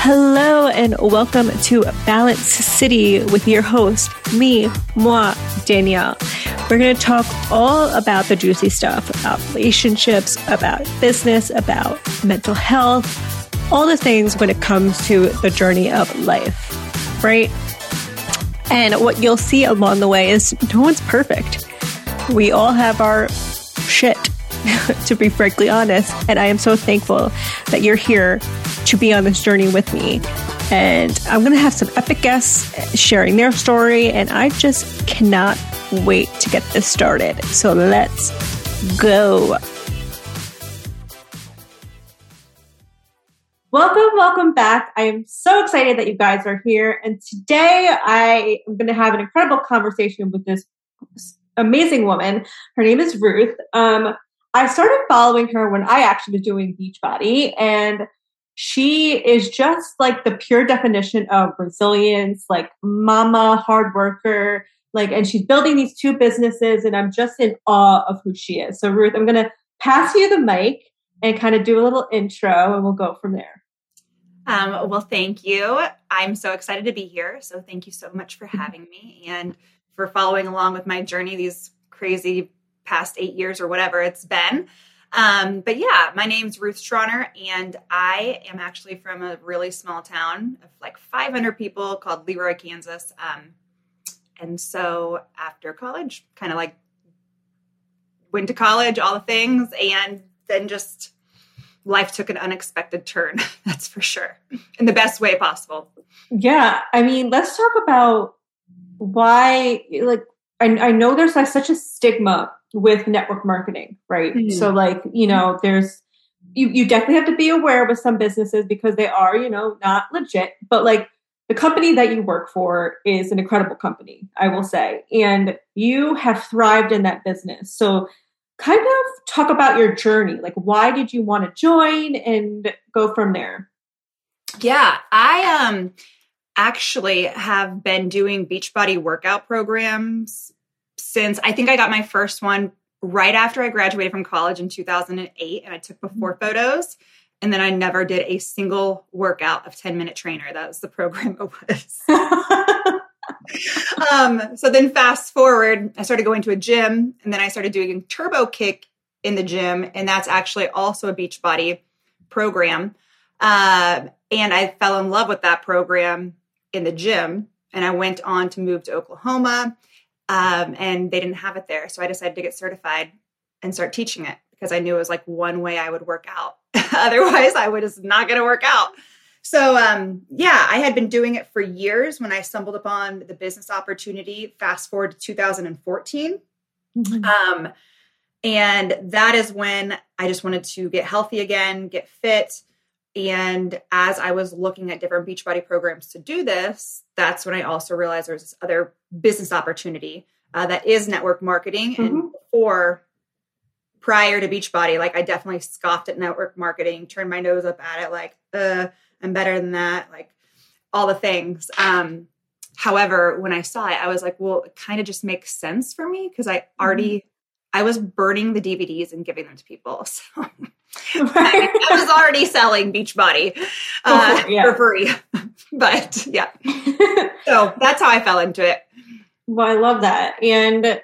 Hello and welcome to Balance City with your host, me, moi, Danielle. We're going to talk all about the juicy stuff about relationships, about business, about mental health, all the things when it comes to the journey of life, right? And what you'll see along the way is no one's perfect. We all have our shit, to be frankly honest. And I am so thankful that you're here to be on this journey with me. And I'm going to have some epic guests sharing their story. And I just cannot wait to get this started. So let's go. Welcome, welcome back. I am so excited that you guys are here. And today I am going to have an incredible conversation with this amazing woman. Her name is Ruth. Um, I started following her when I actually was doing Beachbody, and she is just like the pure definition of resilience, like mama, hard worker, like, and she's building these two businesses, and I'm just in awe of who she is. So, Ruth, I'm going to pass you the mic and kind of do a little intro, and we'll go from there. Um, well, thank you. I'm so excited to be here. So, thank you so much for having me and for following along with my journey these crazy past eight years or whatever it's been. Um, but yeah, my name's Ruth Schroner, and I am actually from a really small town of like 500 people called LeRoy, Kansas. Um, and so after college, kind of like went to college, all the things, and then just life took an unexpected turn. That's for sure, in the best way possible. Yeah, I mean, let's talk about why. Like, I, I know there's like such a stigma with network marketing, right? Mm-hmm. So, like, you know, there's you you definitely have to be aware with some businesses because they are, you know, not legit, but like the company that you work for is an incredible company, I will say. And you have thrived in that business. So, kind of talk about your journey. Like, why did you want to join and go from there? Yeah, I um actually have been doing Beachbody workout programs since I think I got my first one right after I graduated from college in 2008 and I took before mm-hmm. photos and then I never did a single workout of 10 minute trainer. That was the program it was. um, so then fast forward, I started going to a gym and then I started doing turbo kick in the gym. And that's actually also a Beachbody program. Uh, and I fell in love with that program in the gym. And I went on to move to Oklahoma um, and they didn't have it there. So I decided to get certified and start teaching it because I knew it was like one way I would work out. Otherwise, I was not going to work out. So, um, yeah, I had been doing it for years when I stumbled upon the business opportunity. Fast forward to 2014. Mm-hmm. Um, and that is when I just wanted to get healthy again, get fit. And as I was looking at different Beachbody programs to do this, that's when I also realized there was this other business opportunity uh, that is network marketing. Mm-hmm. And before, prior to Beachbody, like I definitely scoffed at network marketing, turned my nose up at it, like, uh, I'm better than that, like all the things. Um, however, when I saw it, I was like, well, it kind of just makes sense for me because I already, mm-hmm. I was burning the DVDs and giving them to people. So I, I, was already selling Beachbody uh, oh, yeah. for free. but yeah, so that's how I fell into it. Well, I love that. And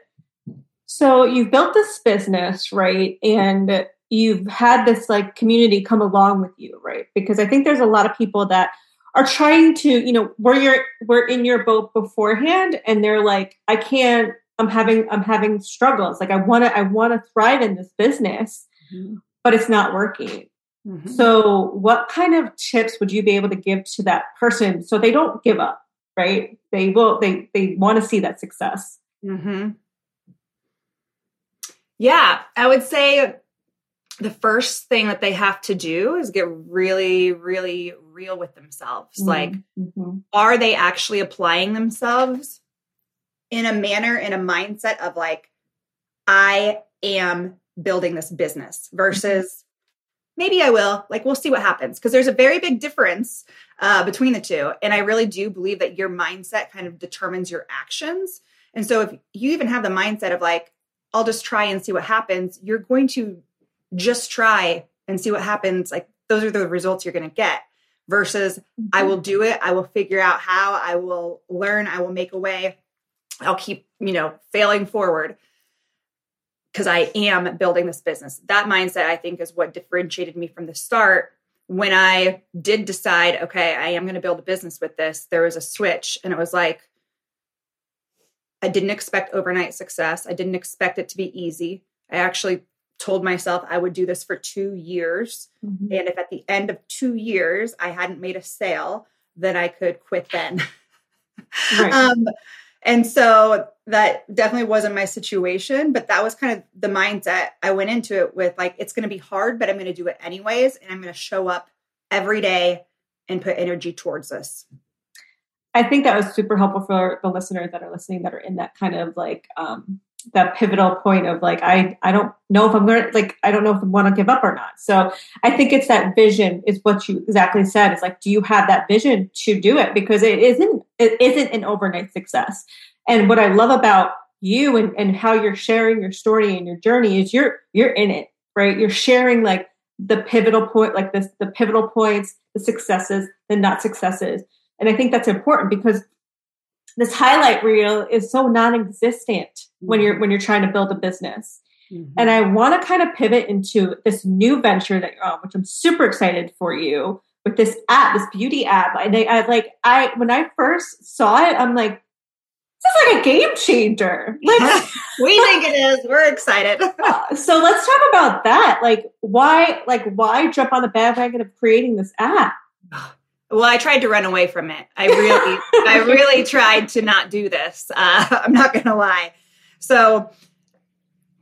so you've built this business, right? And you've had this like community come along with you, right? Because I think there's a lot of people that are trying to, you know, where you're we're in your boat beforehand and they're like, I can't, I'm having I'm having struggles. Like I wanna I wanna thrive in this business, mm-hmm. But it's not working. Mm-hmm. So, what kind of tips would you be able to give to that person so they don't give up? Right? They will. They they want to see that success. Mm-hmm. Yeah, I would say the first thing that they have to do is get really, really real with themselves. Mm-hmm. Like, mm-hmm. are they actually applying themselves in a manner, in a mindset of like, I am building this business versus maybe I will. Like, we'll see what happens because there's a very big difference uh, between the two. And I really do believe that your mindset kind of determines your actions. And so if you even have the mindset of like, I'll just try and see what happens, you're going to just try and see what happens. Like, those are the results you're going to get. versus mm-hmm. I will do it. I will figure out how. I will learn. I will make a way. I'll keep, you know, failing forward because I am building this business. That mindset, I think, is what differentiated me from the start. When I did decide, okay, I am going to build a business with this, there was a switch, and it was like, I didn't expect overnight success. I didn't expect it to be easy. I actually told myself I would do this for two years. Mm-hmm. And if at the end of two years I hadn't made a sale, then I could quit then. Right. um, and so that definitely wasn't my situation, but that was kind of the mindset I went into it with like, it's going to be hard, but I'm going to do it anyways. And I'm going to show up every day and put energy towards this. I think that was super helpful for the listeners that are listening that are in that kind of like um, that pivotal point of like I I don't know if I'm gonna like I don't know if I want to give up or not. So I think it's that vision is what you exactly said. It's like do you have that vision to do it because it isn't it isn't an overnight success. And what I love about you and, and how you're sharing your story and your journey is you're you're in it, right? You're sharing like the pivotal point, like this the pivotal points, the successes, the not successes. And I think that's important because this highlight reel is so non-existent mm-hmm. when you're when you're trying to build a business. Mm-hmm. And I want to kind of pivot into this new venture that you're on, which I'm super excited for you with this app, this beauty app. And I, I like I when I first saw it, I'm like, this is like a game changer. Like we think it is. We're excited. so let's talk about that. Like why like why jump on the bandwagon of creating this app? Well, I tried to run away from it. I really, I really tried to not do this. Uh, I'm not going to lie. So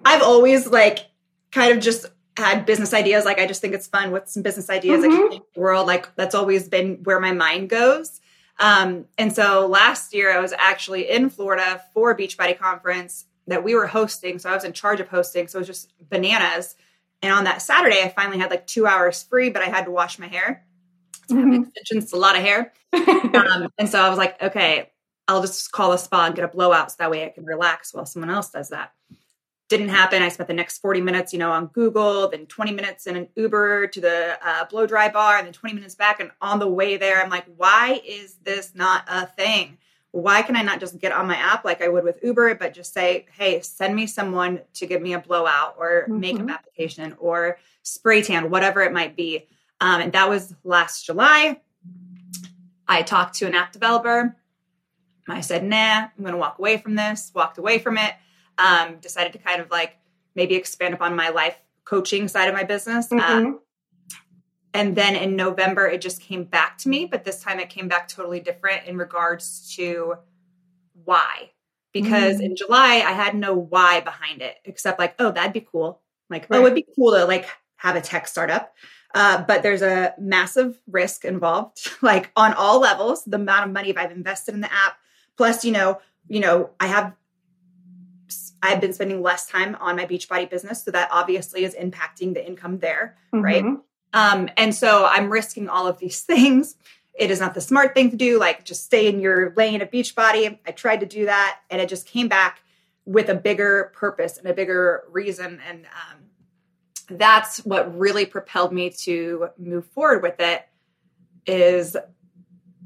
I've always like kind of just had business ideas. Like I just think it's fun with some business ideas mm-hmm. like the world. Like that's always been where my mind goes. Um, and so last year I was actually in Florida for a Beachbody conference that we were hosting. So I was in charge of hosting. So it was just bananas. And on that Saturday, I finally had like two hours free, but I had to wash my hair mm-hmm. extensions, a lot of hair. um, and so I was like, okay, I'll just call a spa and get a blowout so that way I can relax while someone else does that. Didn't happen. I spent the next 40 minutes, you know, on Google, then 20 minutes in an Uber to the uh, blow dry bar, and then 20 minutes back. And on the way there, I'm like, why is this not a thing? Why can I not just get on my app like I would with Uber, but just say, hey, send me someone to give me a blowout or mm-hmm. makeup application or spray tan, whatever it might be. Um, and that was last July. I talked to an app developer. I said, nah, I'm going to walk away from this, walked away from it. Um, decided to kind of like maybe expand upon my life coaching side of my business. Mm-hmm. Um, and then in November, it just came back to me, but this time it came back totally different in regards to why. Because mm-hmm. in July, I had no why behind it, except like, oh, that'd be cool. Like, right. oh, it'd be cool to like have a tech startup. Uh, but there's a massive risk involved, like on all levels. The amount of money I've invested in the app, plus, you know, you know, I have I've been spending less time on my Beachbody business, so that obviously is impacting the income there, mm-hmm. right? Um, and so I'm risking all of these things. It is not the smart thing to do. Like just stay in your lane of Beachbody. I tried to do that, and it just came back with a bigger purpose and a bigger reason. And um, that's what really propelled me to move forward with it is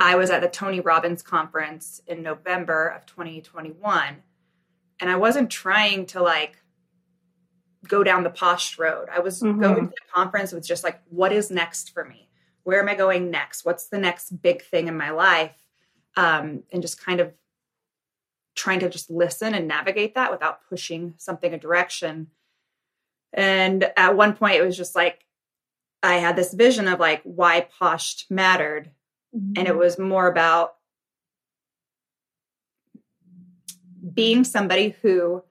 I was at the Tony Robbins conference in November of 2021 and I wasn't trying to like go down the posh road. I was mm-hmm. going to the conference with just like what is next for me? Where am I going next? What's the next big thing in my life? Um, and just kind of trying to just listen and navigate that without pushing something a direction and at one point, it was just like I had this vision of like why Posh mattered. Mm-hmm. And it mm-hmm. was more about being somebody who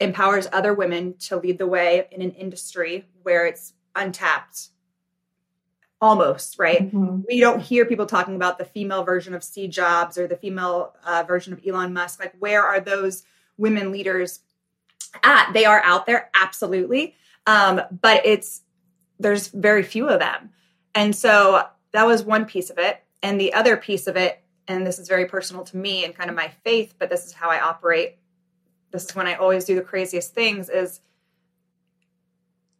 empowers other women to lead the way in an industry where it's untapped almost right mm-hmm. we don't hear people talking about the female version of steve jobs or the female uh, version of elon musk like where are those women leaders at. They are out there, absolutely. Um, but it's there's very few of them. And so that was one piece of it. And the other piece of it, and this is very personal to me and kind of my faith, but this is how I operate. This is when I always do the craziest things is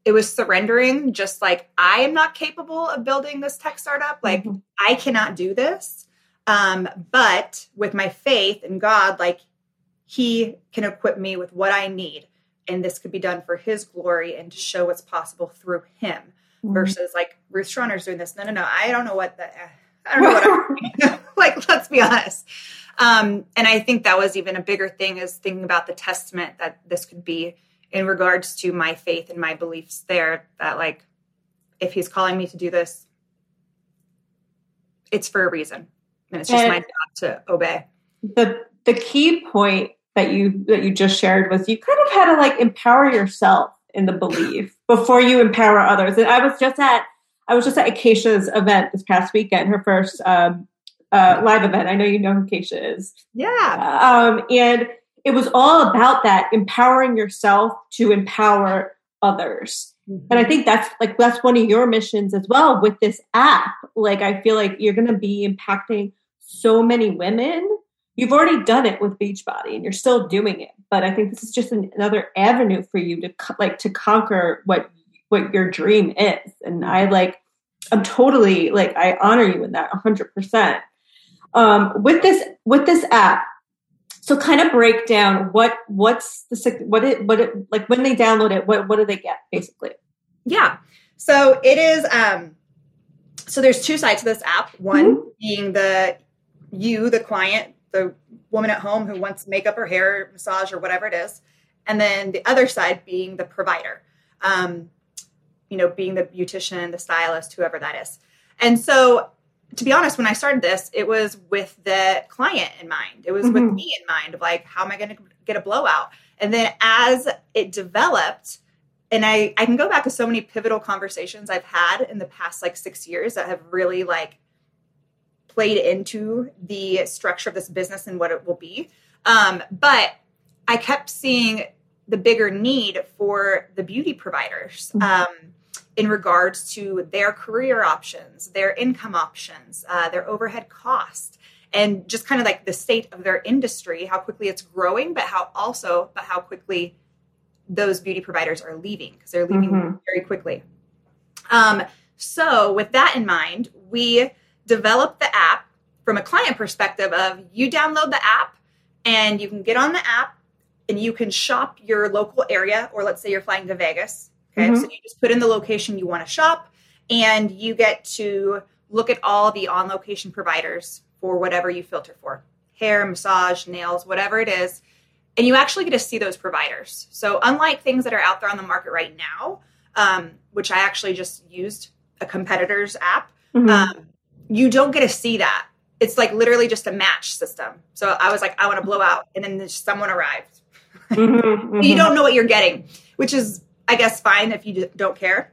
it was surrendering, just like I am not capable of building this tech startup. Like mm-hmm. I cannot do this. Um, but with my faith in God, like He can equip me with what I need. And this could be done for His glory and to show what's possible through Him mm-hmm. versus like Ruth Schroner's doing this. No, no, no. I don't know what that, I don't know like, let's be honest. Um, and I think that was even a bigger thing is thinking about the testament that this could be in regards to my faith and my beliefs there that like if he's calling me to do this it's for a reason. And it's just and my job to obey. The the key point that you that you just shared was you kind of had to like empower yourself in the belief before you empower others. And i was just at i was just at acacia's event this past weekend her first um, uh, live event i know you know who acacia is yeah um, and it was all about that empowering yourself to empower others. Mm-hmm. And I think that's like that's one of your missions as well with this app. Like I feel like you're going to be impacting so many women. You've already done it with Beachbody and you're still doing it, but I think this is just an, another avenue for you to like to conquer what what your dream is. And I like I'm totally like I honor you in that 100%. Um with this with this app so kind of break down what what's the what it what it like when they download it what what do they get basically yeah so it is um so there's two sides to this app one mm-hmm. being the you the client the woman at home who wants makeup or hair massage or whatever it is and then the other side being the provider um you know being the beautician the stylist whoever that is and so to be honest, when I started this, it was with the client in mind. It was mm-hmm. with me in mind of like, how am I going to get a blowout? And then as it developed, and I, I can go back to so many pivotal conversations I've had in the past like six years that have really like played into the structure of this business and what it will be. Um, but I kept seeing the bigger need for the beauty providers. Mm-hmm. Um, in regards to their career options, their income options, uh, their overhead cost, and just kind of like the state of their industry, how quickly it's growing, but how also, but how quickly those beauty providers are leaving because they're leaving mm-hmm. very quickly. Um, so, with that in mind, we developed the app from a client perspective of you download the app and you can get on the app and you can shop your local area, or let's say you're flying to Vegas Okay, mm-hmm. so you just put in the location you want to shop, and you get to look at all the on location providers for whatever you filter for hair, massage, nails, whatever it is. And you actually get to see those providers. So, unlike things that are out there on the market right now, um, which I actually just used a competitor's app, mm-hmm. um, you don't get to see that. It's like literally just a match system. So I was like, I want to blow out, and then someone arrived. Mm-hmm, mm-hmm. you don't know what you're getting, which is I guess fine if you don't care.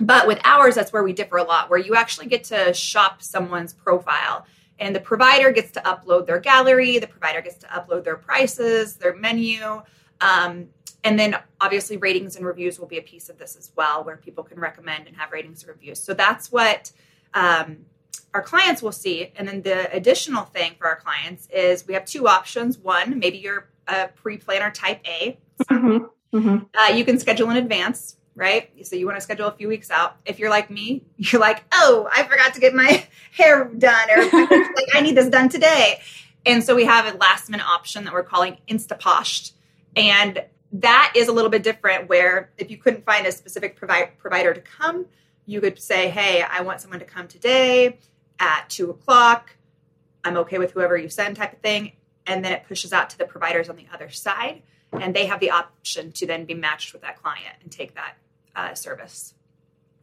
But with ours, that's where we differ a lot, where you actually get to shop someone's profile. And the provider gets to upload their gallery, the provider gets to upload their prices, their menu. Um, and then obviously, ratings and reviews will be a piece of this as well, where people can recommend and have ratings and reviews. So that's what um, our clients will see. And then the additional thing for our clients is we have two options. One, maybe you're a pre planner type A. Mm-hmm. Mm-hmm. Uh, you can schedule in advance, right? So you want to schedule a few weeks out. If you're like me, you're like, oh, I forgot to get my hair done, or like I need this done today. And so we have a last minute option that we're calling Instaposhed. And that is a little bit different where if you couldn't find a specific provi- provider to come, you could say, hey, I want someone to come today at two o'clock. I'm okay with whoever you send, type of thing. And then it pushes out to the providers on the other side and they have the option to then be matched with that client and take that uh, service.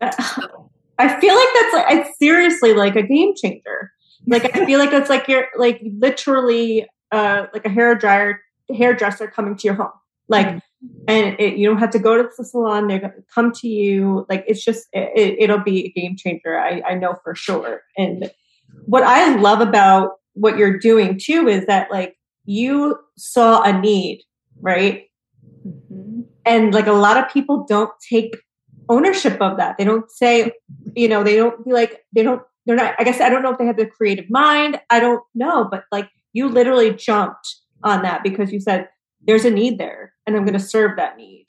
I feel like that's like it's seriously like a game changer. Like I feel like it's like you're like literally uh, like a hair dryer hairdresser coming to your home. Like mm-hmm. and it, you don't have to go to the salon they're going to come to you like it's just it, will be a game changer I, I know for sure and what i love about what you're doing too is that like you saw a need right? Mm-hmm. And like a lot of people don't take ownership of that. They don't say, you know, they don't be like, they don't, they're not, I guess I don't know if they have the creative mind. I don't know, but like you literally jumped on that because you said, there's a need there and I'm going to serve that need.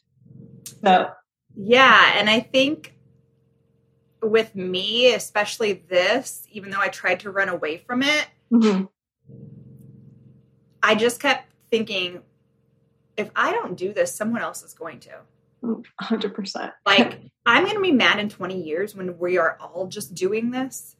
So Yeah. And I think with me, especially this, even though I tried to run away from it, mm-hmm. I just kept thinking, if I don't do this, someone else is going to. 100%. Like, I'm going to be mad in 20 years when we are all just doing this.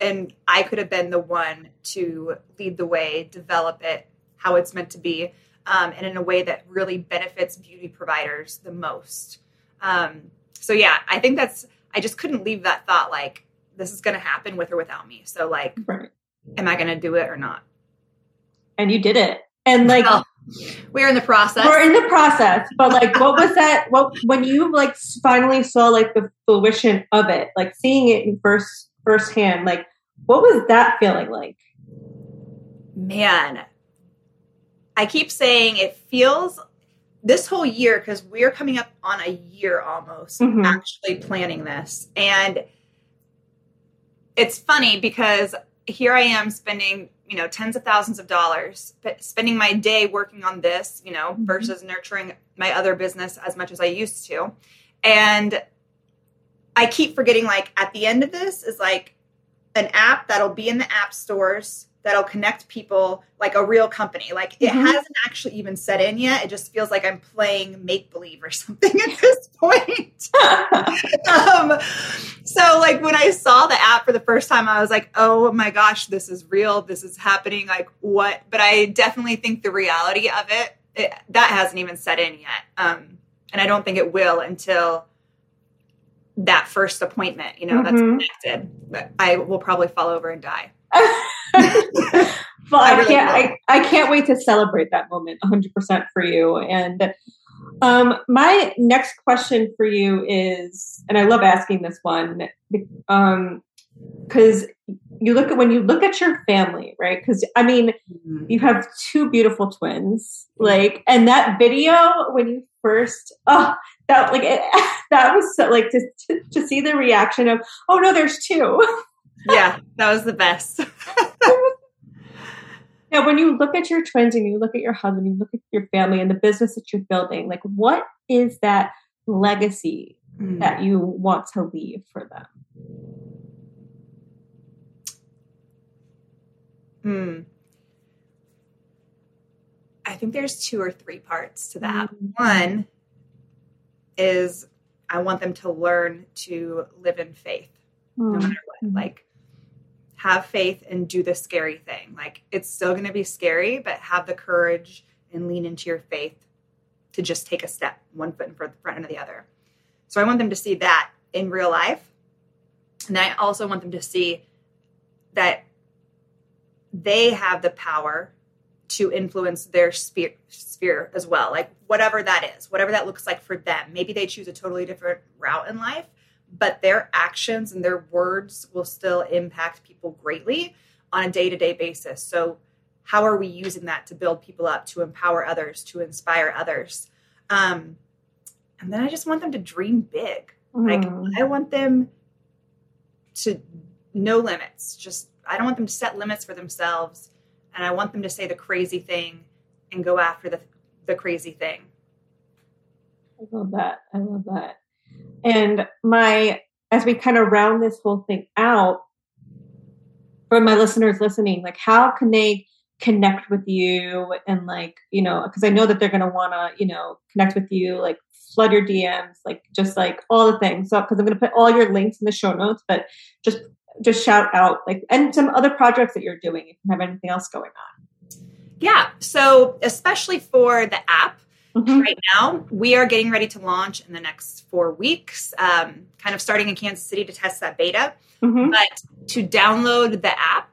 And I could have been the one to lead the way, develop it how it's meant to be, um, and in a way that really benefits beauty providers the most. Um, so, yeah, I think that's, I just couldn't leave that thought like, this is going to happen with or without me. So, like, right. Am I going to do it or not? And you did it. And like, well, we're in the process. We're in the process. But like, what was that? What when you like finally saw like the fruition of it, like seeing it in first firsthand, like what was that feeling like? Man, I keep saying it feels this whole year because we're coming up on a year almost mm-hmm. actually planning this, and it's funny because here I am spending you know tens of thousands of dollars spending my day working on this you know mm-hmm. versus nurturing my other business as much as i used to and i keep forgetting like at the end of this is like an app that'll be in the app stores that'll connect people like a real company. Like it mm-hmm. hasn't actually even set in yet. It just feels like I'm playing make believe or something at this point. um, so like when I saw the app for the first time, I was like, oh my gosh, this is real. This is happening. Like what? But I definitely think the reality of it, it that hasn't even set in yet. Um, and I don't think it will until that first appointment, you know, mm-hmm. that's connected. But I will probably fall over and die. but I, really can't I, I can't wait to celebrate that moment 100% for you and um, my next question for you is and i love asking this one um, because you look at when you look at your family right because i mean mm-hmm. you have two beautiful twins like and that video when you first oh that like it, that was so like to, to, to see the reaction of oh no there's two yeah, that was the best. now, when you look at your twins and you look at your husband, you look at your family and the business that you're building, like what is that legacy mm. that you want to leave for them? Hmm. I think there's two or three parts to that. Mm. One is I want them to learn to live in faith, mm. no matter what. Like have faith and do the scary thing. Like it's still going to be scary, but have the courage and lean into your faith to just take a step, one foot in front of the other. So I want them to see that in real life. And I also want them to see that they have the power to influence their sphere, sphere as well. Like whatever that is, whatever that looks like for them. Maybe they choose a totally different route in life, but their actions and their words will still impact people greatly on a day to day basis. So, how are we using that to build people up, to empower others, to inspire others? Um, and then I just want them to dream big. Mm. Like, I want them to no limits. Just, I don't want them to set limits for themselves. And I want them to say the crazy thing and go after the, the crazy thing. I love that. I love that. And my, as we kind of round this whole thing out, for my listeners listening, like how can they connect with you and like, you know, because I know that they're going to want to, you know, connect with you, like flood your DMs, like just like all the things. So, because I'm going to put all your links in the show notes, but just, just shout out like, and some other projects that you're doing if you have anything else going on. Yeah. So, especially for the app, mm-hmm. right now. We are getting ready to launch in the next four weeks, um, kind of starting in Kansas City to test that beta. Mm-hmm. But to download the app,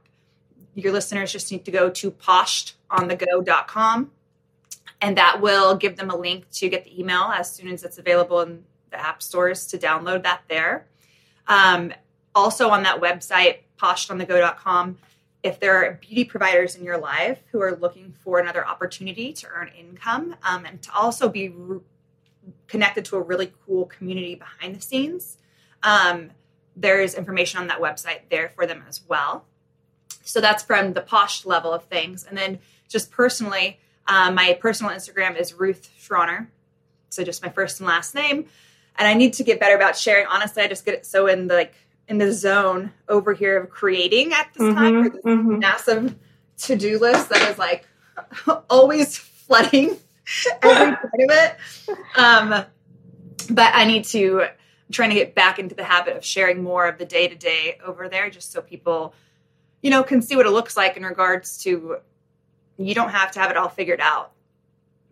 your listeners just need to go to poshedonthego.com and that will give them a link to get the email as soon as it's available in the app stores to download that there. Um, also on that website, poshedonthego.com, if there are beauty providers in your life who are looking for another opportunity to earn income um, and to also be re- connected to a really cool community behind the scenes, um, there's information on that website there for them as well. So that's from the posh level of things. And then just personally, um, my personal Instagram is Ruth Schroner. So just my first and last name. and I need to get better about sharing. Honestly, I just get it so in the like in the zone over here of creating at this mm-hmm, time, this mm-hmm. massive to do list that is like always flooding every part of it. Um, but I need to I'm trying to get back into the habit of sharing more of the day to day over there, just so people, you know, can see what it looks like in regards to. You don't have to have it all figured out,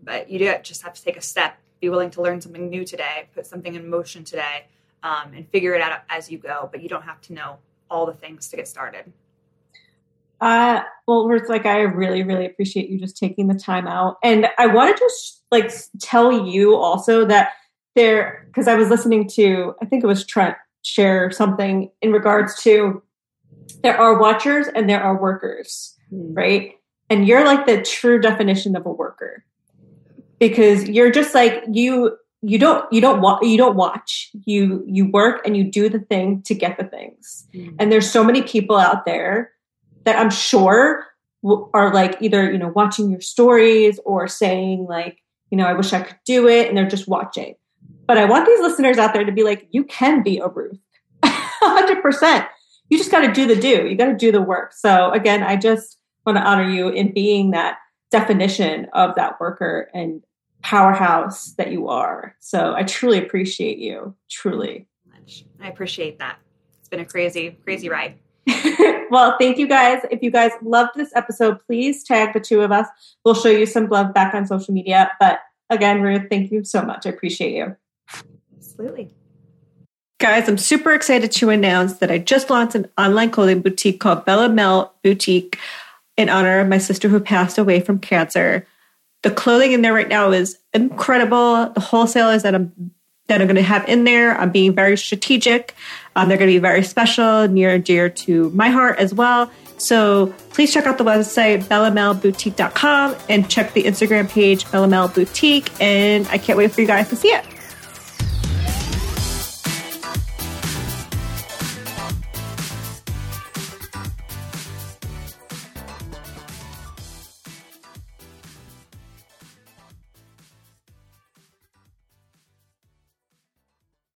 but you do just have to take a step, be willing to learn something new today, put something in motion today, um, and figure it out as you go. But you don't have to know all the things to get started. Uh, well, it's like I really, really appreciate you just taking the time out, and I wanted to just like tell you also that there because I was listening to I think it was Trent share something in regards to there are watchers and there are workers, mm. right? And you're like the true definition of a worker because you're just like you you don't you don't wa- you don't watch you you work and you do the thing to get the things mm. and there's so many people out there that i'm sure are like either you know watching your stories or saying like you know i wish i could do it and they're just watching but I want these listeners out there to be like, you can be a Ruth. 100%. You just got to do the do. You got to do the work. So again, I just want to honor you in being that definition of that worker and powerhouse that you are. So I truly appreciate you. Truly. I appreciate that. It's been a crazy, crazy ride. well, thank you guys. If you guys loved this episode, please tag the two of us. We'll show you some love back on social media. But again, Ruth, thank you so much. I appreciate you. Absolutely. Guys, I'm super excited to announce that I just launched an online clothing boutique called Bella Mel Boutique in honor of my sister who passed away from cancer. The clothing in there right now is incredible. The wholesalers that I'm that I'm going to have in there, I'm being very strategic. Um, they're going to be very special, near and dear to my heart as well. So please check out the website, bellamelboutique.com and check the Instagram page, Bella Mel Boutique. And I can't wait for you guys to see it.